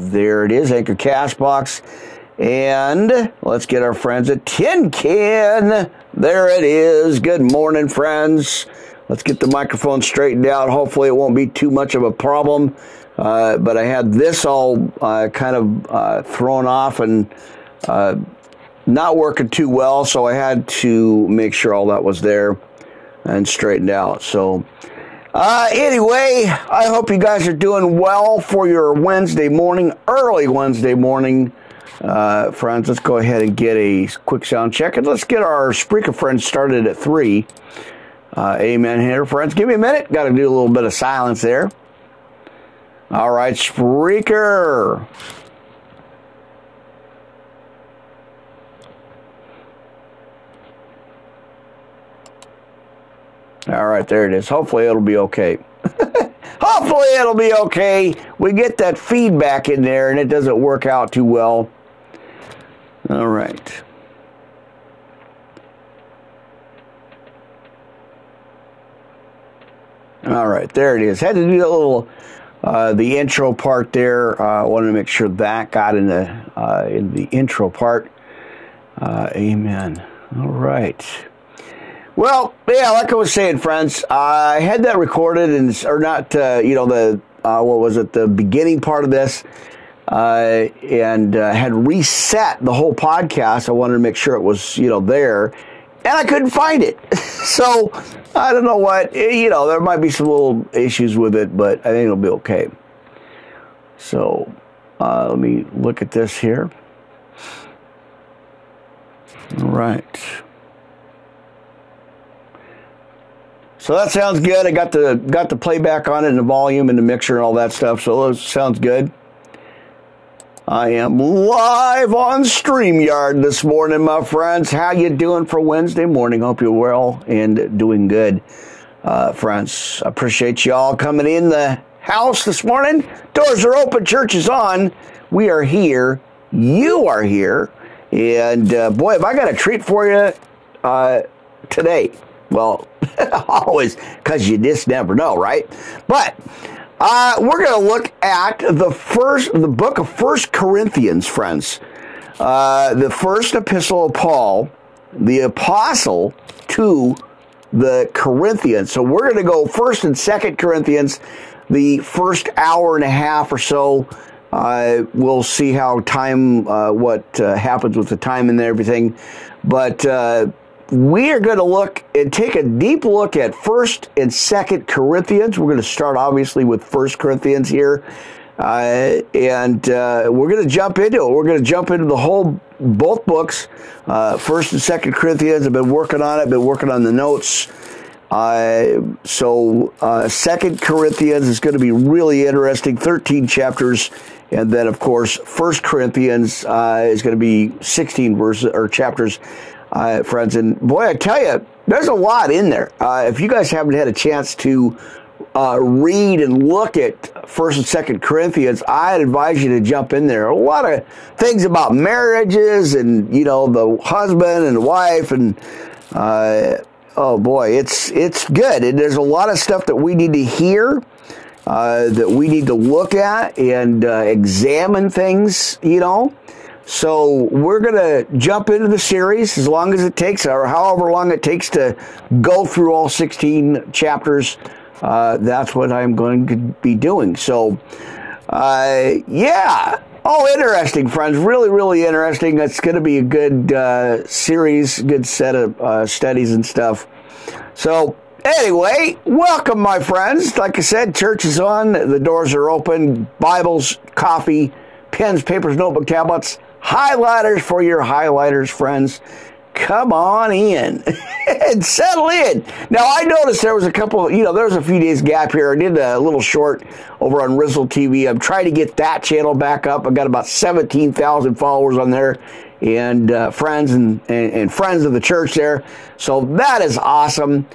There it is, Anchor Castbox. And let's get our friends at Tin Can. There it is. Good morning, friends. Let's get the microphone straightened out. Hopefully, it won't be too much of a problem. Uh, but I had this all uh, kind of uh, thrown off and uh, not working too well, so I had to make sure all that was there and straightened out. So, uh, anyway, I hope you guys are doing well for your Wednesday morning, early Wednesday morning. Uh, friends, let's go ahead and get a quick sound check and let's get our Spreaker friends started at three. Uh, amen here, friends. Give me a minute. Got to do a little bit of silence there. All right, Spreaker. All right, there it is. Hopefully, it'll be okay. Hopefully, it'll be okay. We get that feedback in there and it doesn't work out too well. All right. All right, there it is. Had to do a little uh, the intro part there. I uh, wanted to make sure that got in the uh, in the intro part. Uh, amen. All right. Well, yeah, like I was saying, friends, I had that recorded and or not. Uh, you know the uh, what was it? The beginning part of this uh, and uh, had reset the whole podcast. I wanted to make sure it was, you know, there, and I couldn't find it. so I don't know what, eh, you know, there might be some little issues with it, but I think it'll be okay. So uh, let me look at this here. All right. So that sounds good. I got the got the playback on it and the volume and the mixer and all that stuff. So that sounds good. I am live on StreamYard this morning, my friends. How you doing for Wednesday morning? Hope you're well and doing good. Uh, friends, appreciate you all coming in the house this morning. Doors are open, church is on. We are here. You are here. And uh, boy, have I got a treat for you uh, today. Well, always, because you just never know, right? But uh, we're going to look at the first, the book of First Corinthians, friends. Uh, the first epistle of Paul, the apostle to the Corinthians. So we're going to go first and second Corinthians, the first hour and a half or so. Uh, we'll see how time, uh, what uh, happens with the time and everything. But uh, we are going to look and take a deep look at first and second corinthians. We're going to start obviously with first corinthians here. Uh, and uh, we're going to jump into it. We're going to jump into the whole both books uh, first and second corinthians. I've been working on it. Been working on the notes. Uh, so uh, second corinthians is going to be really interesting. 13 chapters. And then of course first corinthians is going to be 16 verses or chapters uh, friends. And boy, I tell you, there's a lot in there. Uh, if you guys haven't had a chance to uh, read and look at First and Second Corinthians, I'd advise you to jump in there. A lot of things about marriages and you know the husband and wife and uh, oh boy, it's it's good. And there's a lot of stuff that we need to hear. Uh, that we need to look at and uh, examine things, you know. So we're going to jump into the series as long as it takes, or however long it takes to go through all 16 chapters. Uh, that's what I'm going to be doing. So, uh, yeah. Oh, interesting, friends. Really, really interesting. It's going to be a good uh, series, good set of uh, studies and stuff. So, anyway, welcome, my friends. Like I said, church is on. The doors are open. Bibles, coffee, pens, papers, notebook, tablets highlighters for your highlighters, friends. Come on in and settle in. Now, I noticed there was a couple, you know, there was a few days gap here. I did a little short over on Rizzle TV. I'm trying to get that channel back up. I've got about 17,000 followers on there and uh, friends and, and, and friends of the church there. So that is awesome.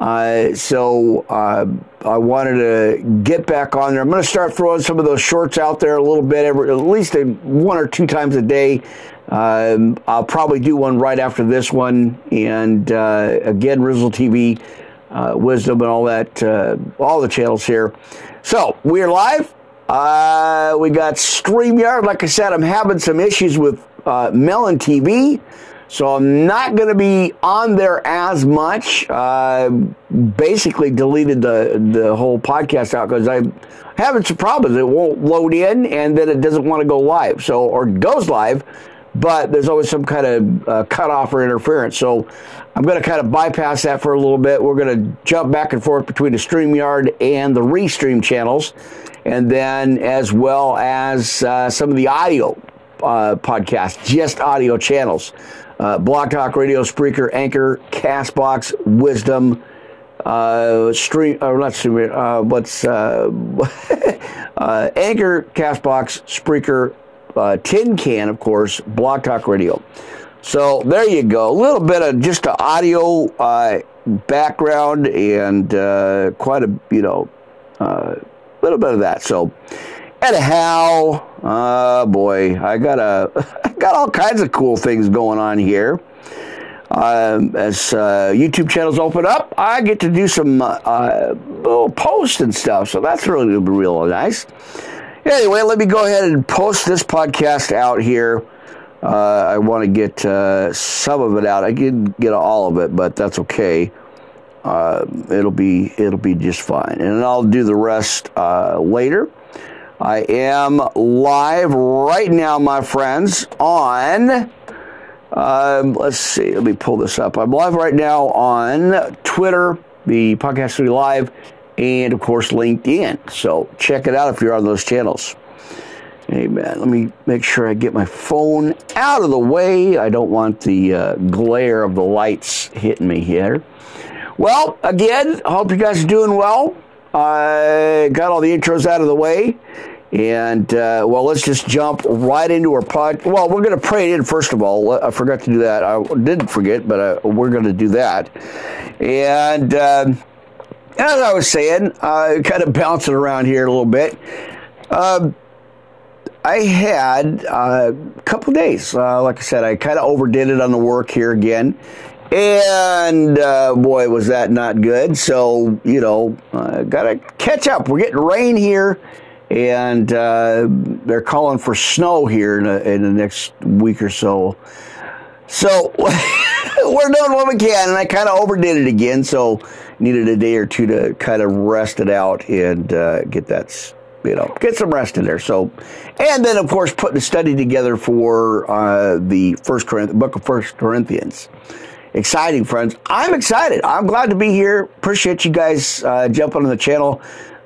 Uh, so uh, I wanted to get back on there. I'm going to start throwing some of those shorts out there a little bit, every, at least one or two times a day. Um, I'll probably do one right after this one, and uh, again, Rizzle TV, uh, Wisdom, and all that, uh, all the channels here. So we are live. Uh, we got StreamYard. Like I said, I'm having some issues with Melon TV. So I'm not going to be on there as much. Uh, basically deleted the the whole podcast out because I'm having some problems. It won't load in, and then it doesn't want to go live. So or goes live, but there's always some kind of uh, cutoff or interference. So I'm going to kind of bypass that for a little bit. We're going to jump back and forth between the StreamYard and the Restream channels, and then as well as uh, some of the audio uh, podcasts, just audio channels uh, Blog Talk Radio, Spreaker, Anchor, Castbox, Wisdom, uh, Stream, or not Stream, uh, what's uh, uh, Anchor, Castbox, Spreaker, uh, Tin Can, of course, Blog Talk Radio. So there you go. A little bit of just the audio uh, background and uh, quite a, you know, a uh, little bit of that. So anyhow, uh, boy, I got a, I got all kinds of cool things going on here. Um, as uh, YouTube channels open up, I get to do some uh, little posts and stuff. So that's really real nice. Anyway, let me go ahead and post this podcast out here. Uh, I want to get uh, some of it out. I didn't get all of it, but that's okay. Uh, it'll be it'll be just fine, and I'll do the rest uh, later. I am live right now, my friends, on. Um, let's see. Let me pull this up. I'm live right now on Twitter, the podcast studio live, and of course LinkedIn. So check it out if you're on those channels. Amen. Let me make sure I get my phone out of the way. I don't want the uh, glare of the lights hitting me here. Well, again, hope you guys are doing well. I got all the intros out of the way. And uh, well, let's just jump right into our pod. Well, we're going to pray in first of all. I forgot to do that. I didn't forget, but uh, we're going to do that. And uh, as I was saying, uh, kind of bouncing around here a little bit. Um, I had uh, a couple days. Uh, like I said, I kind of overdid it on the work here again. And uh, boy, was that not good. So, you know, uh, got to catch up. We're getting rain here and uh, they're calling for snow here in, a, in, the next week or so. So we're doing what we can, and I kind of overdid it again, so needed a day or two to kind of rest it out and uh, get that, you know, get some rest in there. So, and then of course putting a study together for uh, the First Corinth, book of First Corinthians. Exciting, friends! I'm excited. I'm glad to be here. Appreciate you guys uh, jumping on the channel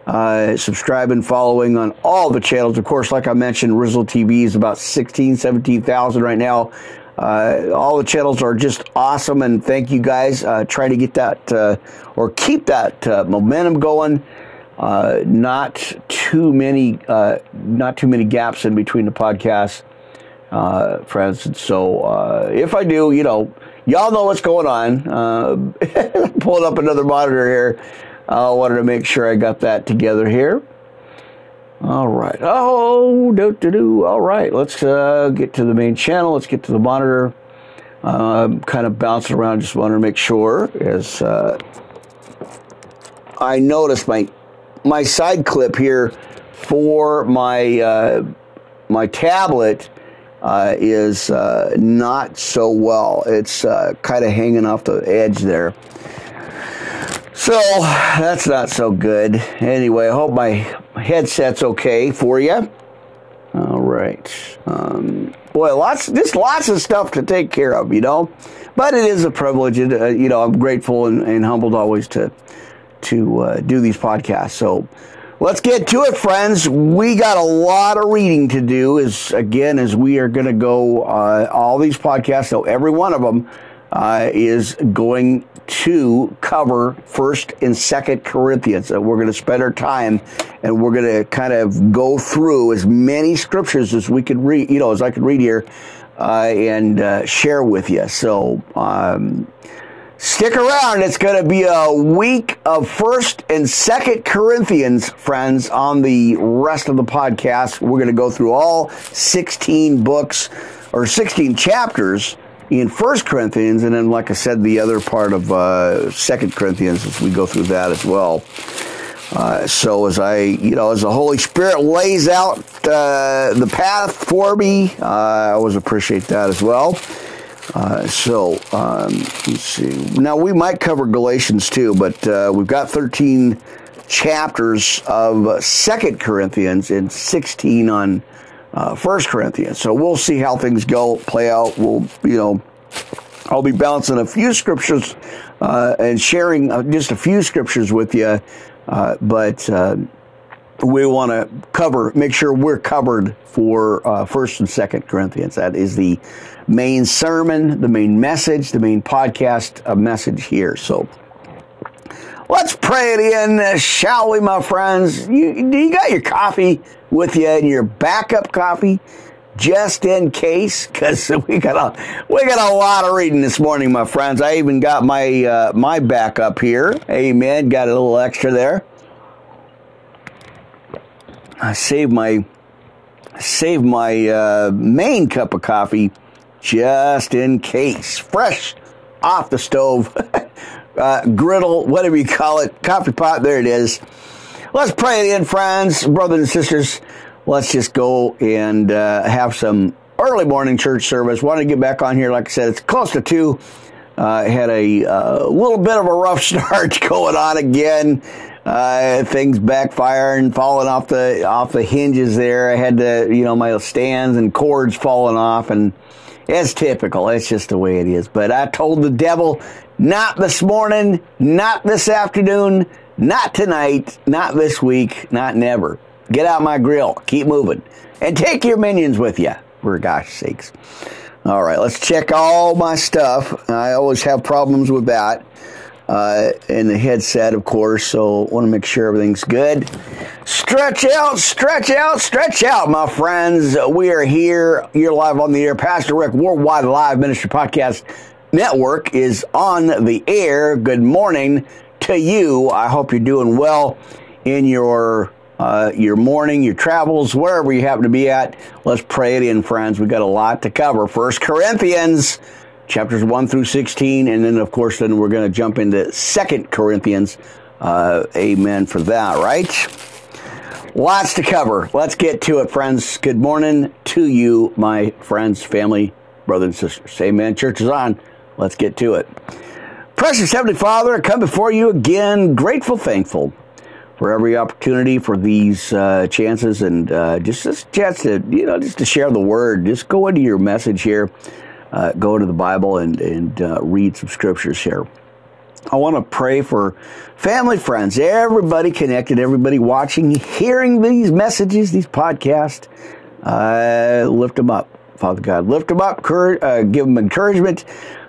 uh, subscribing, following on all the channels. Of course, like I mentioned, Rizzle TV is about 16, 17,000 right now. Uh, all the channels are just awesome, and thank you guys. Uh, try to get that uh, or keep that uh, momentum going. Uh, not too many, uh, not too many gaps in between the podcasts, friends. And so, if I do, you know, y'all know what's going on. pulling up another monitor here. I wanted to make sure I got that together here. All right. Oh, do do do. All right. Let's uh, get to the main channel. Let's get to the monitor. Uh, kind of bouncing around. Just wanted to make sure. As uh, I noticed my my side clip here for my uh, my tablet uh, is uh, not so well. It's uh, kind of hanging off the edge there. So that's not so good. Anyway, I hope my headset's okay for you. All right. Um, boy, lots, just lots of stuff to take care of, you know. But it is a privilege, uh, you know, I'm grateful and, and humbled always to to uh, do these podcasts. So let's get to it, friends. We got a lot of reading to do. As again, as we are going to go uh, all these podcasts, so every one of them uh, is going to cover First and Second Corinthians. Uh, we're going to spend our time and we're going to kind of go through as many scriptures as we could read, you know, as I could read here, uh, and uh, share with you. So. Um, Stick around. It's going to be a week of First and Second Corinthians, friends, on the rest of the podcast. We're going to go through all 16 books or 16 chapters in First Corinthians, and then, like I said, the other part of uh, Second Corinthians as we go through that as well. Uh, so as I, you know, as the Holy Spirit lays out uh, the path for me, uh, I always appreciate that as well. Uh, so um, let's see. Now we might cover Galatians too, but uh, we've got 13 chapters of Second Corinthians and 16 on uh, First Corinthians. So we'll see how things go, play out. We'll, you know, I'll be balancing a few scriptures uh, and sharing uh, just a few scriptures with you, uh, but uh, we want to cover, make sure we're covered for uh, First and Second Corinthians. That is the main sermon, the main message, the main podcast message here. So. Let's pray it in, shall we, my friends? You, you got your coffee with you and your backup coffee just in case, because we got a we got a lot of reading this morning, my friends. I even got my uh, my backup here. Amen. Got a little extra there. I saved my saved my uh, main cup of coffee just in case, fresh off the stove, uh, griddle, whatever you call it, coffee pot. There it is. Let's pray in, friends, brothers and sisters. Let's just go and uh, have some early morning church service. Want to get back on here, like I said, it's close to two. Uh, had a uh, little bit of a rough start going on again. Uh, things backfiring, falling off the off the hinges there. I had to, you know, my stands and cords falling off, and it's typical. It's just the way it is. But I told the devil, not this morning, not this afternoon, not tonight, not this week, not never. Get out my grill. Keep moving. And take your minions with you, for gosh sakes. All right, let's check all my stuff. I always have problems with that. Uh, and the headset, of course, so want to make sure everything's good. Stretch out, stretch out, stretch out, my friends. We are here. You're live on the air. Pastor Rick Worldwide Live Ministry Podcast Network is on the air. Good morning to you. I hope you're doing well in your uh, your morning, your travels, wherever you happen to be at. Let's pray it in, friends. We've got a lot to cover. First Corinthians, chapters 1 through 16, and then, of course, then we're going to jump into Second Corinthians. Uh, amen for that, right? Lots to cover. Let's get to it, friends. Good morning to you, my friends, family, brothers and sisters. Amen. Church is on. Let's get to it. Precious Heavenly Father, I come before you again, grateful, thankful for every opportunity for these uh, chances and uh, just this chance to you know just to share the word. Just go into your message here, uh, go to the Bible and and uh, read some scriptures here. I want to pray for family, friends, everybody connected, everybody watching, hearing these messages, these podcasts. Uh, lift them up, Father God. Lift them up, uh, give them encouragement,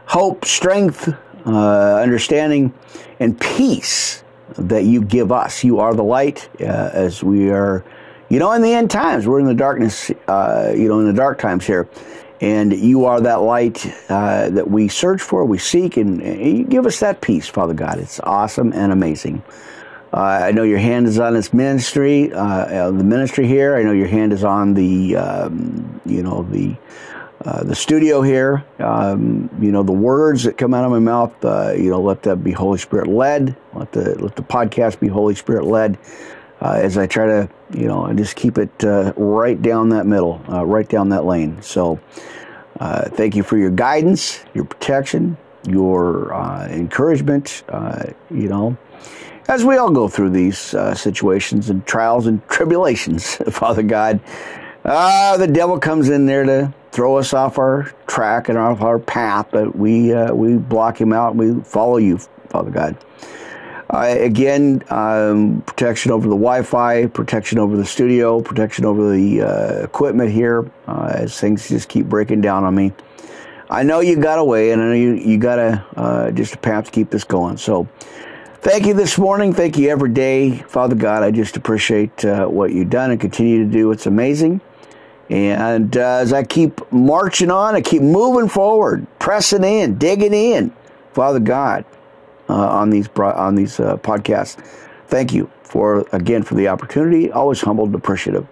hope, strength, understanding, and peace that you give us. You are the light uh, as we are, you know, in the end times. We're in the darkness, uh, you know, in the dark times here. And you are that light uh, that we search for, we seek, and, and, you give us that peace, Father God. It's awesome and amazing. Uh, I know your hand is on this ministry, uh, uh, the ministry here. I know your hand is on the, um, you know, the uh, the studio here. Um, you know, the words that come out of my mouth. Uh, you know, let that be Holy Spirit led. Let the let the podcast be Holy Spirit led. Uh, as I try to, you know, and just keep it uh, right down that middle, uh, right down that lane. So, thank you for your guidance, your protection, your encouragement. you know, as we all go through these situations and trials and tribulations, Father God. Uh, the devil comes in there to throw us off our track and off our path, but we uh, we block him out. and we follow you, Father God. Uh, again, um, protection over the Wi-Fi, protection over the studio, protection over the uh, equipment here, uh, as things just keep breaking down on me. I know you got away, and I know you you got to uh, just perhaps keep this going. So. Thank you this morning. Thank you every day. Father God, I just appreciate uh, what you've done and continue to do. It's amazing. And uh, as I keep marching on, I keep moving forward, pressing in, digging in, Father God, uh, on these on these uh, podcasts. Thank you for again for the opportunity. Always humbled and appreciative.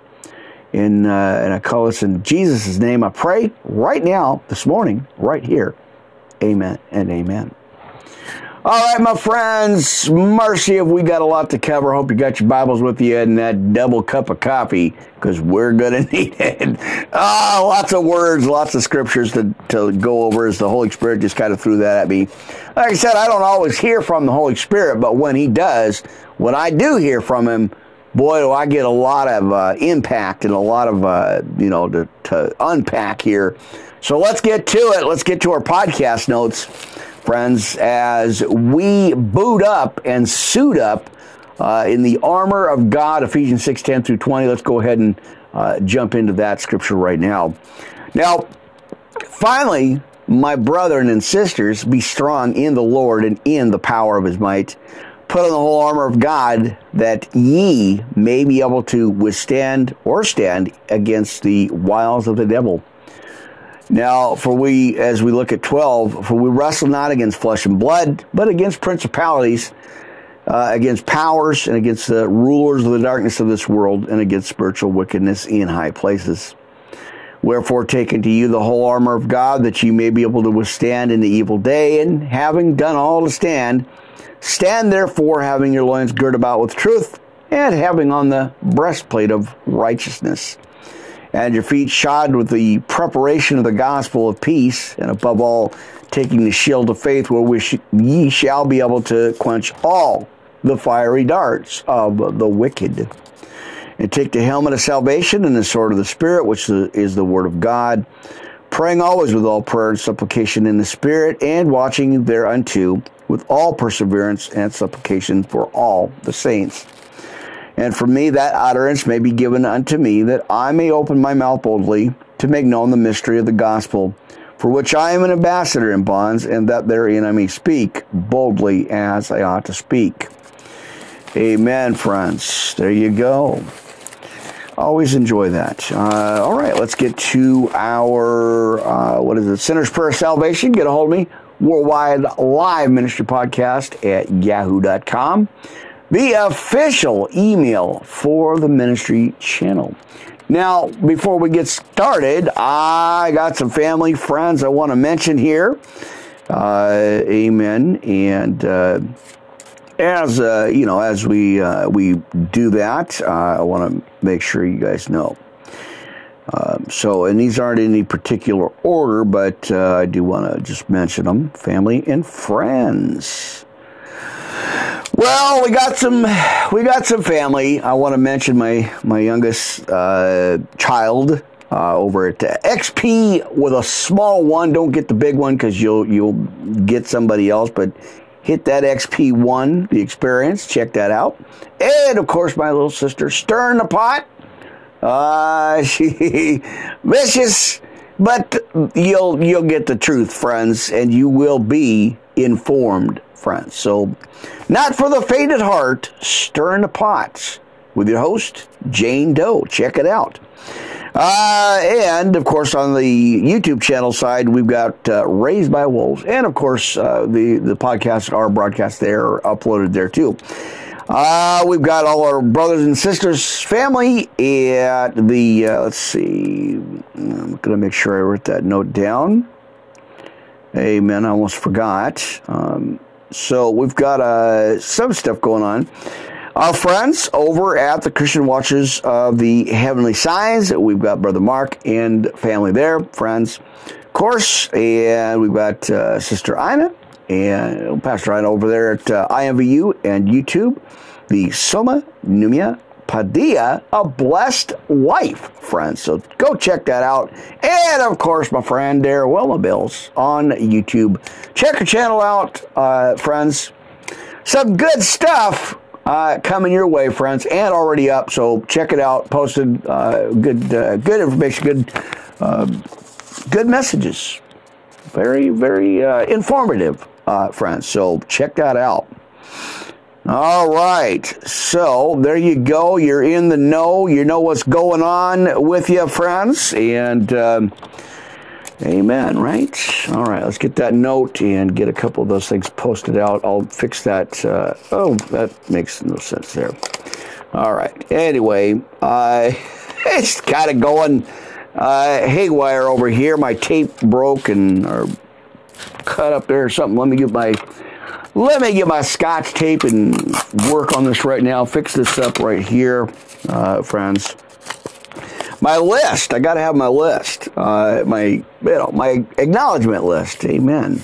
In uh, and I call this in Jesus' name. I pray right now, this morning, right here. Amen and amen. All right, my friends, mercy if we got a lot to cover. Hope you got your Bibles with you and that double cup of coffee because we're going to need it. Oh, lots of words, lots of scriptures to, to go over as the Holy Spirit just kind of threw that at me. Like I said, I don't always hear from the Holy Spirit, but when He does, when I do hear from Him, boy, do I get a lot of uh, impact and a lot of, uh, you know, to, to unpack here. So let's get to it. Let's get to our podcast notes friends, as we boot up and suit up uh, in the armor of God, Ephesians 6 10 through 20. Let's go ahead and uh, jump into that scripture right now. Now, finally, my brethren and sisters, be strong in the Lord and in the power of his might. Put on the whole armor of God that ye may be able to withstand or stand against the wiles of the devil. Now, for we, as we look at 12, for we wrestle not against flesh and blood, but against principalities, uh, against powers, and against the rulers of the darkness of this world, and against spiritual wickedness in high places. Wherefore, take unto you the whole armor of God, that ye may be able to withstand in the evil day, and having done all to stand, stand therefore, having your loins girt about with truth, and having on the breastplate of righteousness and your feet shod with the preparation of the gospel of peace, and above all, taking the shield of faith, wherewith ye shall be able to quench all the fiery darts of the wicked. And take the helmet of salvation and the sword of the Spirit, which is the word of God, praying always with all prayer and supplication in the Spirit, and watching thereunto with all perseverance and supplication for all the saints. And for me, that utterance may be given unto me, that I may open my mouth boldly to make known the mystery of the gospel, for which I am an ambassador in bonds, and that therein I may speak boldly as I ought to speak. Amen, friends. There you go. Always enjoy that. Uh, all right, let's get to our, uh, what is it, Sinner's Prayer of Salvation. Get a hold of me, Worldwide Live Ministry Podcast at yahoo.com the official email for the ministry channel. Now, before we get started, I got some family friends I want to mention here. Uh, amen. And uh, as uh, you know, as we uh, we do that, uh, I want to make sure you guys know. Um, so, and these aren't in any particular order, but uh, I do want to just mention them: family and friends. Well, we got some we got some family. I want to mention my my youngest uh, child uh, over at XP with a small one. Don't get the big one because you'll you'll get somebody else. But hit that XP one, the experience. Check that out. And of course, my little sister stirring the pot. Uh, she vicious, but you'll you'll get the truth, friends, and you will be informed friends. So, not for the faint at heart, stirring the pots with your host, Jane Doe. Check it out. Uh, and of course, on the YouTube channel side, we've got uh, Raised by Wolves, and of course, uh, the the podcasts are broadcast there, uploaded there too. Uh, we've got all our brothers and sisters family at the. Uh, let's see, I'm gonna make sure I wrote that note down. Amen. I almost forgot. Um, so we've got uh, some stuff going on. Our friends over at the Christian Watchers of the Heavenly Signs, we've got Brother Mark and family there, friends, of course, and we've got uh, Sister Ina and Pastor Ina over there at uh, IMVU and YouTube, the Soma Numia Padilla, a blessed wife, friends. So go check that out. And of course, my friend Wilma Bills on YouTube. Check her channel out, uh, friends. Some good stuff uh, coming your way, friends, and already up. So check it out. Posted uh, good, uh, good information, good, uh, good messages. Very, very uh, informative, friends. So check that out. All right. So there you go. You're in the know. You know what's going on with you, friends. And um, amen, right? All right. Let's get that note and get a couple of those things posted out. I'll fix that. Uh, oh, that makes no sense there. All right. Anyway, I, it's kind of going uh, haywire over here. My tape broke and or cut up there or something. Let me get my Let me get my scotch tape and work on this right now. Fix this up right here, uh, friends. My list. I got to have my list. Uh, my, you know, my acknowledgement list. Amen.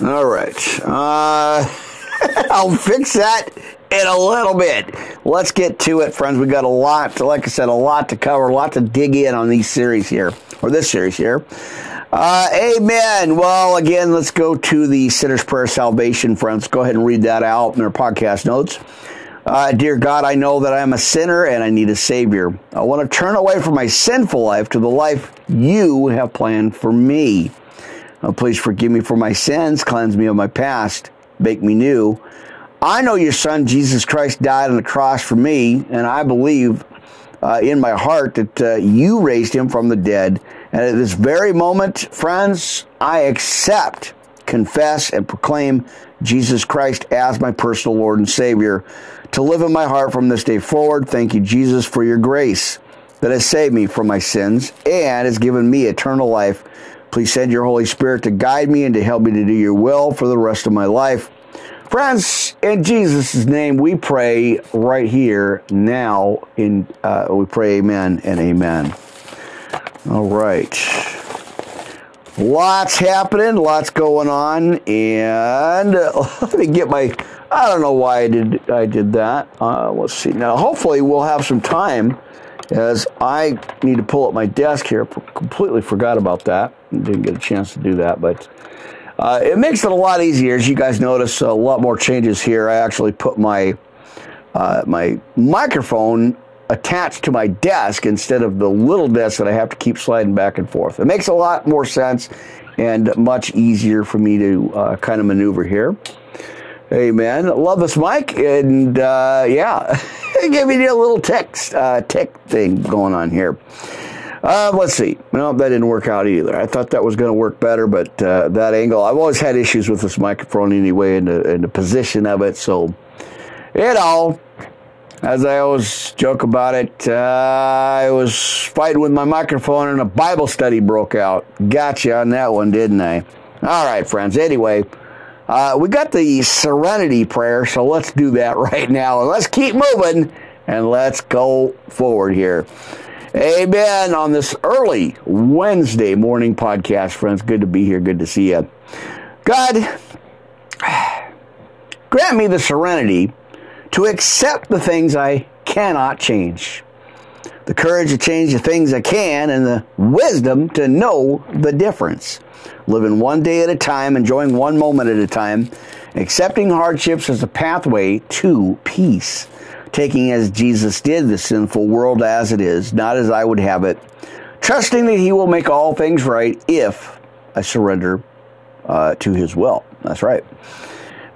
All right. Uh, I'll fix that in a little bit. Let's get to it, friends. We got a lot, to, like I said, a lot to cover, a lot to dig in on these series here, or this series here. Uh, amen. Well, again, let's go to the Sinner's Prayer Salvation, friends. Go ahead and read that out in our podcast notes. Uh, dear God, I know that I am a sinner and I need a Savior. I want to turn away from my sinful life to the life you have planned for me. Uh, please forgive me for my sins, cleanse me of my past, make me new. I know your Son, Jesus Christ, died on the cross for me, and I believe uh, in my heart that uh, you raised him from the dead. And at this very moment, friends, I accept, confess, and proclaim Jesus Christ as my personal Lord and Savior to live in my heart from this day forward. Thank you, Jesus, for your grace that has saved me from my sins and has given me eternal life. Please send your Holy Spirit to guide me and to help me to do your will for the rest of my life. Friends, in Jesus' name, we pray right here now. In uh, we pray, Amen and Amen. All right, lots happening, lots going on, and let me get my. I don't know why I did I did that. Uh, let's see now. Hopefully, we'll have some time, as I need to pull up my desk here. Completely forgot about that. Didn't get a chance to do that, but. Uh, it makes it a lot easier. As you guys notice, a lot more changes here. I actually put my uh, my microphone attached to my desk instead of the little desk that I have to keep sliding back and forth. It makes a lot more sense and much easier for me to uh, kind of maneuver here. Amen. Love this mic, and uh, yeah, give me a little text uh, tech thing going on here. Uh, let's see. No, that didn't work out either. I thought that was going to work better, but uh, that angle, I've always had issues with this microphone anyway in the, in the position of it. So, you know, as I always joke about it, uh, I was fighting with my microphone and a Bible study broke out. Gotcha on that one, didn't I? All right, friends. Anyway, uh, we got the serenity prayer, so let's do that right now. And let's keep moving and let's go forward here. Amen. On this early Wednesday morning podcast, friends. Good to be here. Good to see you. God, grant me the serenity to accept the things I cannot change, the courage to change the things I can, and the wisdom to know the difference. Living one day at a time, enjoying one moment at a time, accepting hardships as a pathway to peace taking as Jesus did the sinful world as it is, not as I would have it, trusting that He will make all things right if I surrender uh, to His will. That's right.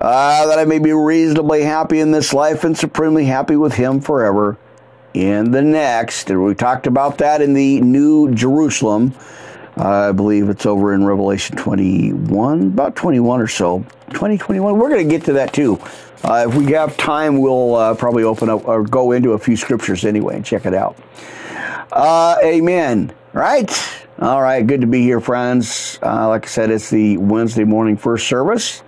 Uh, that I may be reasonably happy in this life and supremely happy with Him forever in the next. And we talked about that in the New Jerusalem. Uh, I believe it's over in Revelation 21, about 21 or so. 2021. We're going to get to that too. Uh, if we have time, we'll uh, probably open up or go into a few scriptures anyway and check it out. Uh, amen. Right? All right. Good to be here, friends. Uh, like I said, it's the Wednesday morning first service.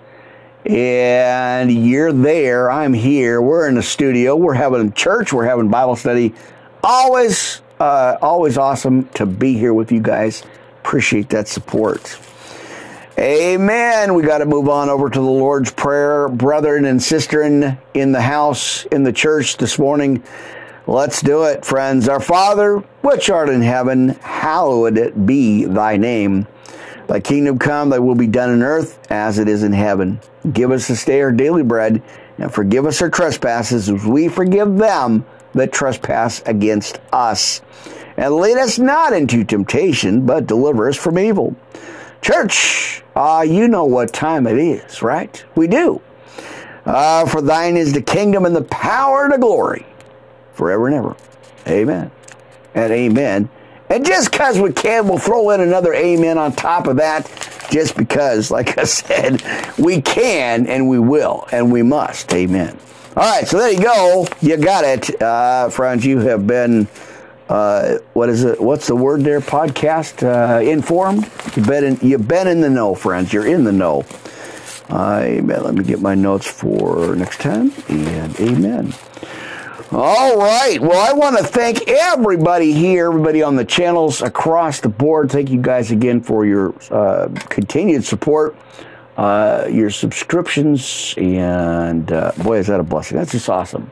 And you're there. I'm here. We're in the studio. We're having church. We're having Bible study. Always, uh, always awesome to be here with you guys. Appreciate that support. Amen. We got to move on over to the Lord's Prayer. Brethren and sisterin in the house, in the church this morning. Let's do it, friends. Our Father, which art in heaven, hallowed be thy name. Thy kingdom come, thy will be done in earth as it is in heaven. Give us this day our daily bread, and forgive us our trespasses as we forgive them that trespass against us. And lead us not into temptation, but deliver us from evil. Church, uh, you know what time it is, right? We do. Uh, for thine is the kingdom and the power and the glory forever and ever. Amen. And amen. And just because we can, we'll throw in another amen on top of that, just because, like I said, we can and we will and we must. Amen. All right, so there you go. You got it. Uh, friends, you have been uh, what is it? What's the word there? Podcast uh, informed. You've been in, you've been in the know, friends. You're in the know. Amen. Let me get my notes for next time, and amen. All right. Well, I want to thank everybody here, everybody on the channels across the board. Thank you guys again for your uh, continued support, uh, your subscriptions, and uh, boy, is that a blessing. That's just awesome.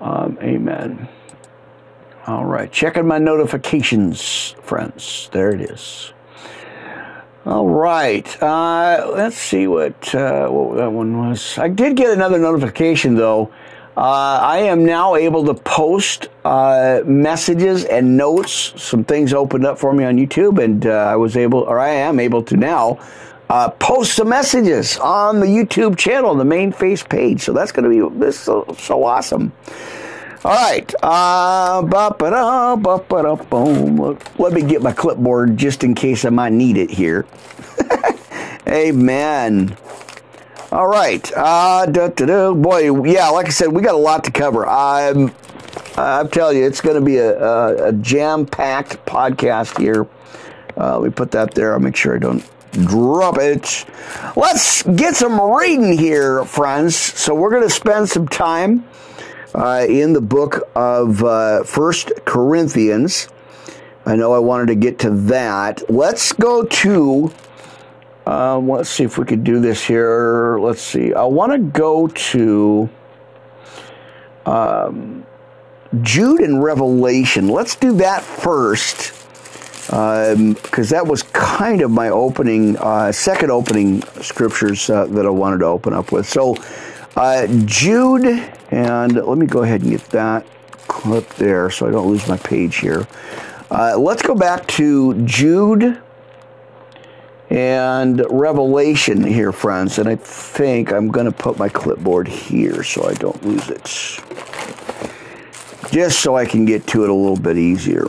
Um, amen. All right. Checking my notifications, friends. There it is. All right. Uh, let's see what, uh, what that one was. I did get another notification, though. Uh, I am now able to post uh, messages and notes. Some things opened up for me on YouTube, and uh, I was able, or I am able to now uh, post some messages on the YouTube channel, the main face page. So that's going to be this so, so awesome. All right. Uh, Let me get my clipboard just in case I might need it here. Amen. All right. Uh. Boy, yeah, like I said, we got a lot to cover. I'm, I'm telling you, it's going to be a, a, a jam packed podcast here. Uh, me put that there. I'll make sure I don't drop it. Let's get some reading here, friends. So, we're going to spend some time uh, in the book of uh, First Corinthians. I know I wanted to get to that. Let's go to um, let's see if we could do this here. Let's see. I want to go to um, Jude and Revelation. Let's do that first because um, that was kind of my opening, uh, second opening scriptures uh, that I wanted to open up with. So, uh, Jude, and let me go ahead and get that clip there so I don't lose my page here. Uh, let's go back to Jude and Revelation here, friends. And I think I'm going to put my clipboard here so I don't lose it. Just so I can get to it a little bit easier.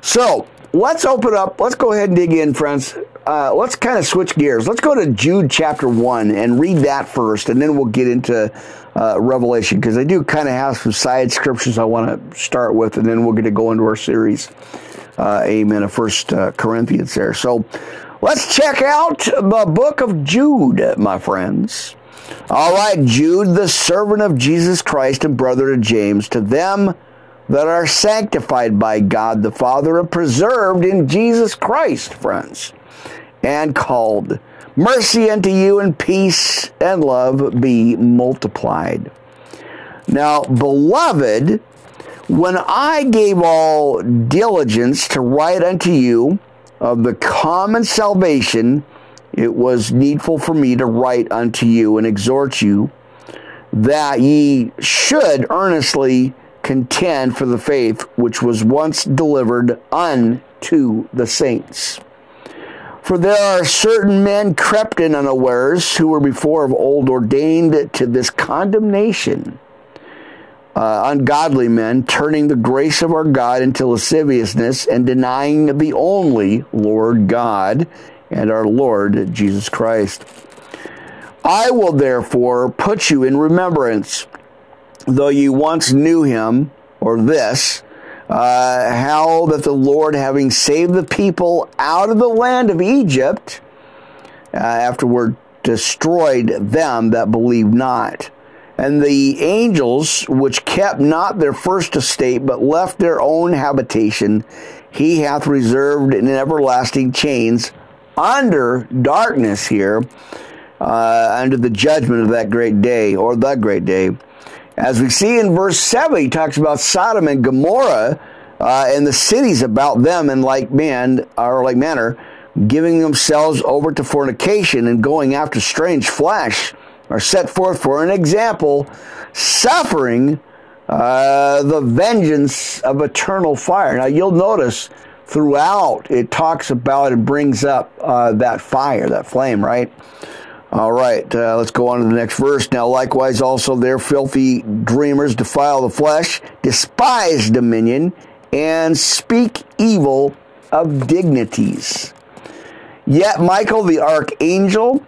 So let's open up. Let's go ahead and dig in, friends. Uh, let's kind of switch gears. Let's go to Jude chapter 1 and read that first, and then we'll get into uh, Revelation because I do kind of have some side scriptures I want to start with, and then we're going to go into our series. Uh, amen. Of First uh, Corinthians there. So Let's check out the book of Jude, my friends. All right, Jude, the servant of Jesus Christ and brother to James, to them that are sanctified by God the Father and preserved in Jesus Christ, friends, and called. Mercy unto you and peace and love be multiplied. Now, beloved, when I gave all diligence to write unto you, of the common salvation, it was needful for me to write unto you and exhort you that ye should earnestly contend for the faith which was once delivered unto the saints. For there are certain men crept in unawares who were before of old ordained to this condemnation uh, ungodly men, turning the grace of our God into lasciviousness and denying the only Lord God and our Lord Jesus Christ. I will therefore put you in remembrance, though you once knew him, or this, uh, how that the Lord, having saved the people out of the land of Egypt, uh, afterward destroyed them that believed not and the angels, which kept not their first estate, but left their own habitation, he hath reserved in everlasting chains under darkness here, uh, under the judgment of that great day, or the great day. As we see in verse 7, he talks about Sodom and Gomorrah uh, and the cities about them in like man, or like manner, giving themselves over to fornication and going after strange flesh are set forth for an example, suffering uh, the vengeance of eternal fire. Now, you'll notice throughout it talks about and brings up uh, that fire, that flame, right? All right, uh, let's go on to the next verse. Now, likewise, also their filthy dreamers defile the flesh, despise dominion, and speak evil of dignities. Yet Michael the archangel,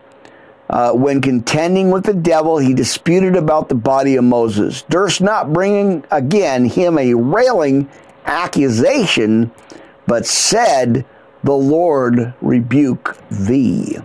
uh, when contending with the devil, he disputed about the body of Moses, durst not bring again him a railing accusation, but said, The Lord rebuke thee.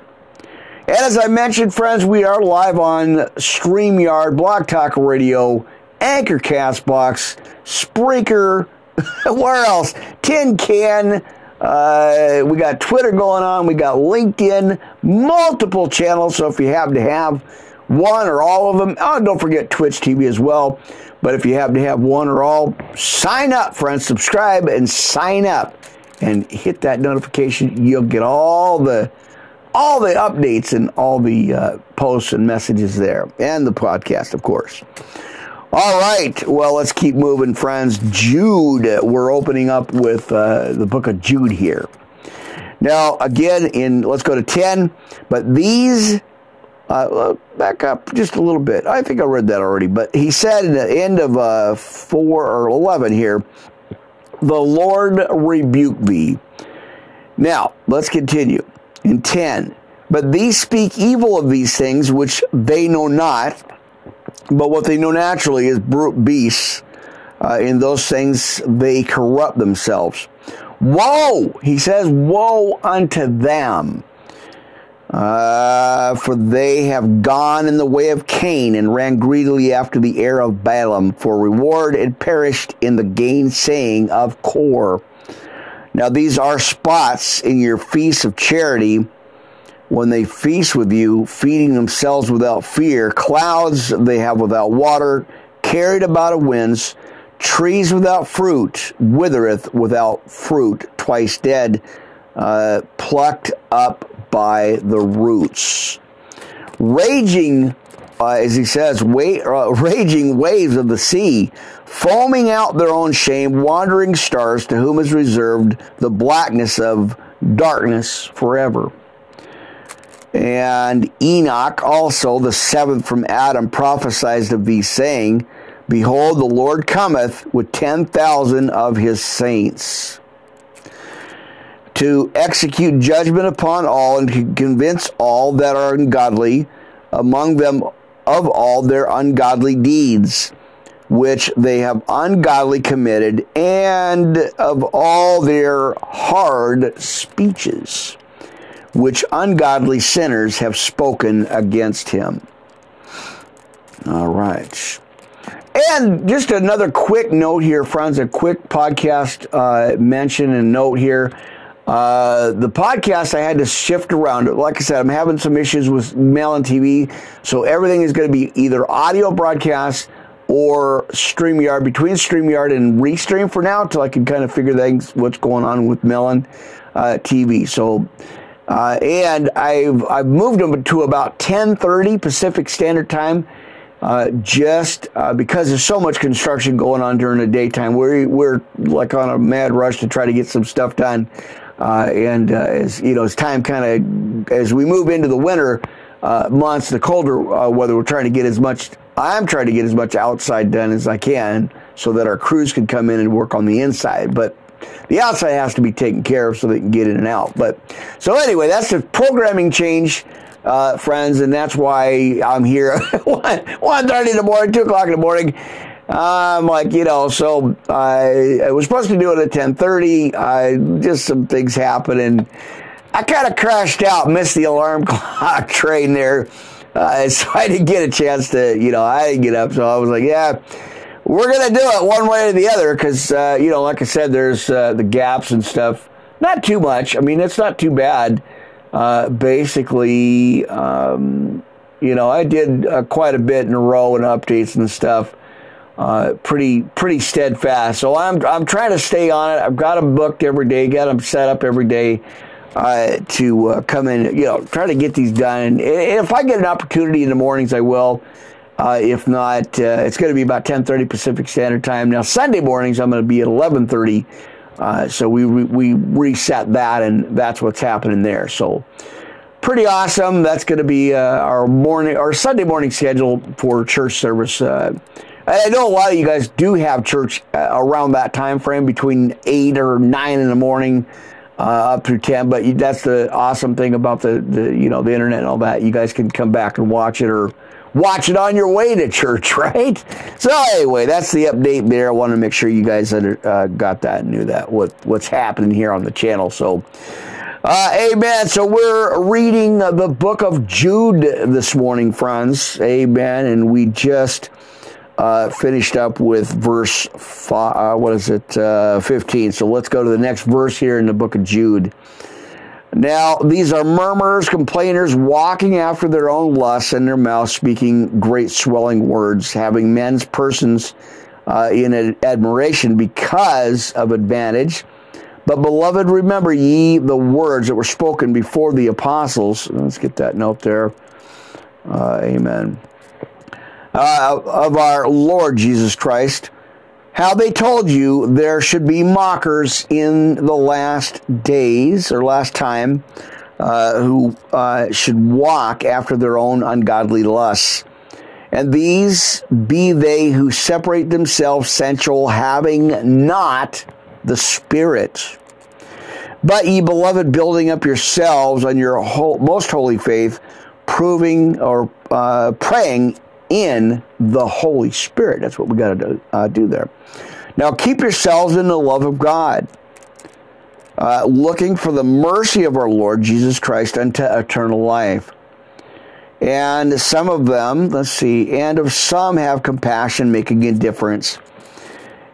And as I mentioned, friends, we are live on StreamYard, Blog Talk Radio, Anchor Castbox, Spreaker, where else? Tin Can. Uh, we got Twitter going on. We got LinkedIn, multiple channels. So if you happen to have one or all of them, oh, don't forget Twitch TV as well. But if you happen to have one or all, sign up, friends. Subscribe and sign up, and hit that notification. You'll get all the all the updates and all the uh, posts and messages there, and the podcast, of course. All right, well, let's keep moving, friends. Jude, we're opening up with uh, the book of Jude here. Now, again, in let's go to ten. But these, uh, back up just a little bit. I think I read that already. But he said in the end of uh, four or eleven here, the Lord rebuke thee. Now, let's continue in ten. But these speak evil of these things which they know not but what they know naturally is brute beasts. Uh, in those things, they corrupt themselves. Woe! He says, Woe unto them! Uh, for they have gone in the way of Cain and ran greedily after the heir of Balaam for reward and perished in the gainsaying of Kor. Now, these are spots in your feast of charity when they feast with you, feeding themselves without fear, clouds they have without water, carried about of winds, trees without fruit, withereth without fruit, twice dead, uh, plucked up by the roots. Raging, uh, as he says, wa- uh, raging waves of the sea, foaming out their own shame, wandering stars to whom is reserved the blackness of darkness forever. And Enoch, also the seventh from Adam, prophesied of these, saying, Behold, the Lord cometh with ten thousand of his saints to execute judgment upon all and to convince all that are ungodly, among them of all their ungodly deeds, which they have ungodly committed, and of all their hard speeches which ungodly sinners have spoken against him. All right. And just another quick note here, friends, a quick podcast uh, mention and note here. Uh, the podcast I had to shift around. Like I said, I'm having some issues with Melon TV, so everything is going to be either audio broadcast or StreamYard between StreamYard and Restream for now until I can kind of figure things what's going on with Melon uh, TV. So uh, and I've, I've moved them to about 10:30 Pacific Standard Time, uh, just uh, because there's so much construction going on during the daytime. We're we're like on a mad rush to try to get some stuff done, uh, and uh, as you know, as time kind of as we move into the winter uh, months, the colder weather, we're trying to get as much. I'm trying to get as much outside done as I can, so that our crews can come in and work on the inside. But the outside has to be taken care of so they can get in and out. But so anyway, that's the programming change. Uh, friends, and that's why I'm here 1 30 in the morning, 2 o'clock in the morning. I'm like, you know, so I, I was supposed to do it at 10:30. I just some things happened, and I kind of crashed out, missed the alarm clock train there, uh, so I didn't get a chance to, you know, I didn't get up. So I was like, yeah, we're going to do it one way or the other because, uh, you know, like I said, there's uh, the gaps and stuff. Not too much. I mean, it's not too bad. Uh, basically, um, you know, I did uh, quite a bit in a row and updates and stuff. Uh, pretty pretty steadfast. So I'm I'm trying to stay on it. I've got them booked every day, got them set up every day uh, to come in. You know, try to get these done. And if I get an opportunity in the mornings, I will. Uh, if not, uh, it's going to be about 10:30 Pacific Standard Time. Now Sunday mornings I'm going to be at 11:30, uh, so we we reset that, and that's what's happening there. So pretty awesome. That's going to be uh, our morning, our Sunday morning schedule for church service. Uh, I know a lot of you guys do have church uh, around that time frame between eight or nine in the morning. Uh, up through 10 but that's the awesome thing about the, the you know the internet and all that you guys can come back and watch it or watch it on your way to church, right? So anyway, that's the update there. I want to make sure you guys uh, got that and knew that what what's happening here on the channel. So, Uh, amen. So we're reading the book of Jude this morning, friends. Amen. And we just uh, finished up with verse five, uh, what is it, uh, 15. So let's go to the next verse here in the book of Jude. Now, these are murmurers, complainers, walking after their own lusts and their mouths speaking great swelling words, having men's persons uh, in admiration because of advantage. But, beloved, remember ye the words that were spoken before the apostles. Let's get that note there. Uh, amen. Uh, of our Lord Jesus Christ how they told you there should be mockers in the last days or last time uh, who uh, should walk after their own ungodly lusts. And these be they who separate themselves sensual, having not the Spirit. But ye beloved, building up yourselves on your whole, most holy faith, proving or uh, praying in the Holy Spirit. That's what we got to do, uh, do there. Now, keep yourselves in the love of God, uh, looking for the mercy of our Lord Jesus Christ unto eternal life. And some of them, let's see, and of some have compassion, making a difference.